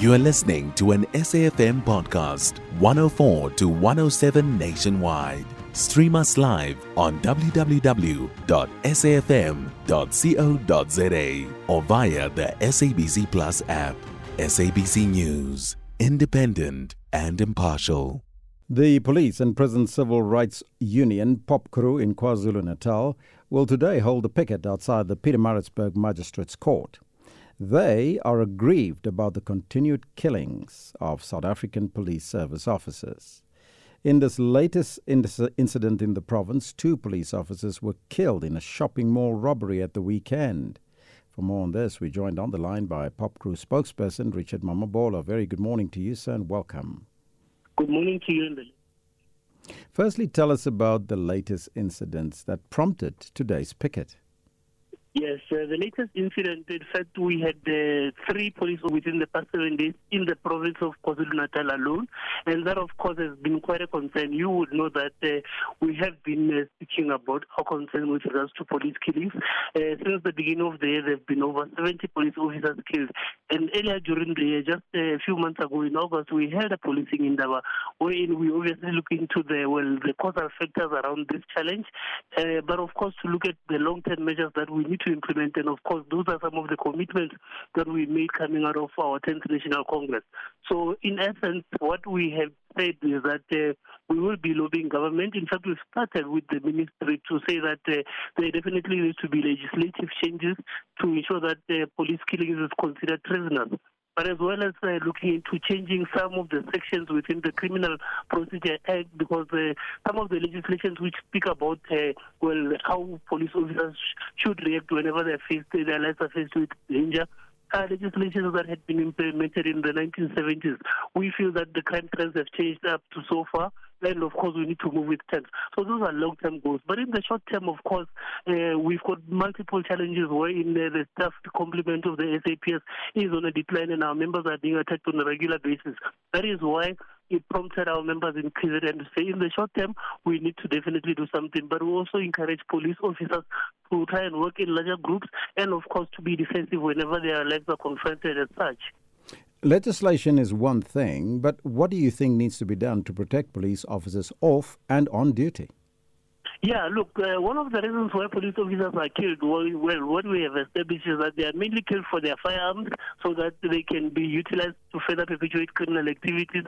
You are listening to an SAFM podcast, 104 to 107 nationwide. Stream us live on www.safm.co.za or via the SABC Plus app. SABC News, independent and impartial. The Police and Prison Civil Rights Union, POPCRU, in KwaZulu Natal, will today hold a picket outside the Pietermaritzburg Magistrates Court. They are aggrieved about the continued killings of South African police service officers. In this latest incident in the province, two police officers were killed in a shopping mall robbery at the weekend. For more on this, we're joined on the line by POPCRU spokesperson Richard Mamabolo. Very good morning to you, sir, and welcome. Good morning to you. Firstly, tell us about the latest incidents that prompted today's picket. Yes, uh, the latest incident, in fact, we had uh, three police within the past seven days in the province of KwaZulu-Natal alone, and that, of course, has been quite a concern. You would know that uh, we have been uh, speaking about our concern with regards to police killings. Uh, since the beginning of the year, there have been over 70 police officers killed, and earlier during the year, just a few months ago in August, we held a policing endeavor wherein we obviously look into the well the causal factors around this challenge, uh, but of course to look at the long-term measures that we need to implement. And of course, those are some of the commitments that we made coming out of our 10th National Congress. So, in essence, what we have said is that uh, we will be lobbying government. In fact, we've started with the ministry to say that uh, there definitely needs to be legislative changes to ensure that uh, police killings is considered treasonous but as well as uh, looking into changing some of the sections within the Criminal Procedure Act because uh, some of the legislations which speak about uh, well how police officers sh- should react whenever they're faced their lives are faced with danger uh, legislation that had been implemented in the 1970s. We feel that the crime trends have changed up to so far and of course we need to move with terms. So those are long-term goals. But in the short term, of course, uh, we've got multiple challenges wherein uh, the staff complement of the SAPS is on a decline and our members are being attacked on a regular basis. That is why it prompted our members in KZN to say in the short term we need to definitely do something, but we also encourage police officers to try and work in larger groups and of course to be defensive whenever their lives are confronted as such. Legislation is one thing, but what do you think needs to be done to protect police officers off and on duty? Yeah, look, uh, one of the reasons why police officers are killed, well, what we have established is that they are mainly killed for their firearms so that they can be utilized to further perpetuate criminal activities.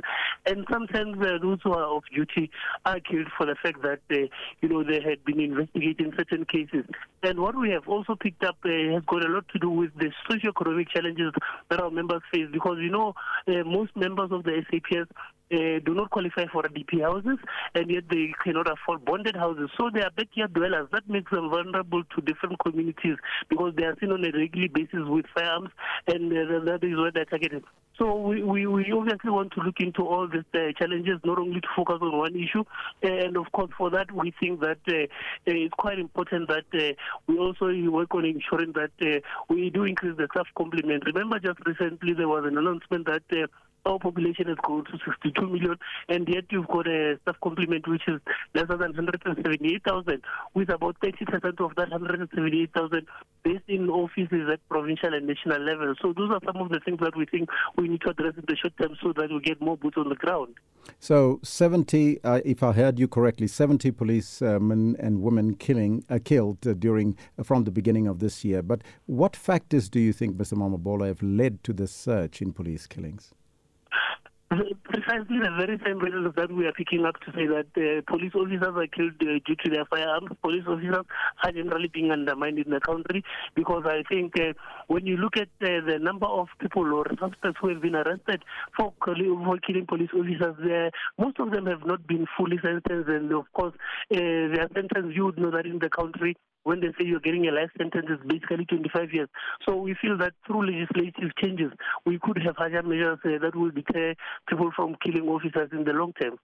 And sometimes uh, those who are off duty are killed for the fact that, uh, you know, they had been investigating certain cases. And what we have also picked up uh, has got a lot to do with the socio-economic challenges that our members face because, you know, uh, most members of the SAPS uh, do not qualify for DP houses, and yet they cannot afford bonded houses. So they are backyard dwellers. That makes them vulnerable to different communities because they are seen on a regular basis with firearms, and uh, that is where they're targeted. So we, we, we, obviously want to look into all these uh, challenges, not only to focus on one issue. And of course, for that, we think that uh, it's quite important that uh, we also work on ensuring that uh, we do increase the staff complement. Remember, just recently there was an announcement that uh, our population has grown to 62 million, and yet you've got a staff complement which is less than 178,000, with about 30% of that 178,000 based in offices at provincial and national level. So those are some of the things that we think we need to address in the short term so that we get more boots on the ground. So 70, uh, if I heard you correctly, 70 policemen and women killing uh, killed uh, during uh, from the beginning of this year. But what factors do you think, Mr. Mamabolo, have led to the surge in police killings? Precisely the very same reasons that we are picking up to say that uh, police officers are killed uh, due to their firearms. Police officers are generally being undermined in the country because I think uh, when you look at uh, the number of people or suspects who have been arrested for, for killing police officers, most of them have not been fully sentenced, and of course, uh, their sentence you would know that in the country when they say you're getting a life sentence, it's basically 25 years. So we feel that through legislative changes, we could have higher measures uh, that will deter people from killing officers in the long term.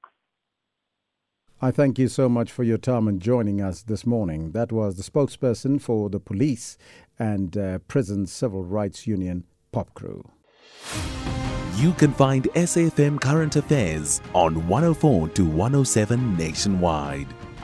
I thank you so much for your time and joining us this morning. That was the spokesperson for the police and uh, prison civil rights union, POPCRU. You can find SAFM Current Affairs on 104 to 107 nationwide.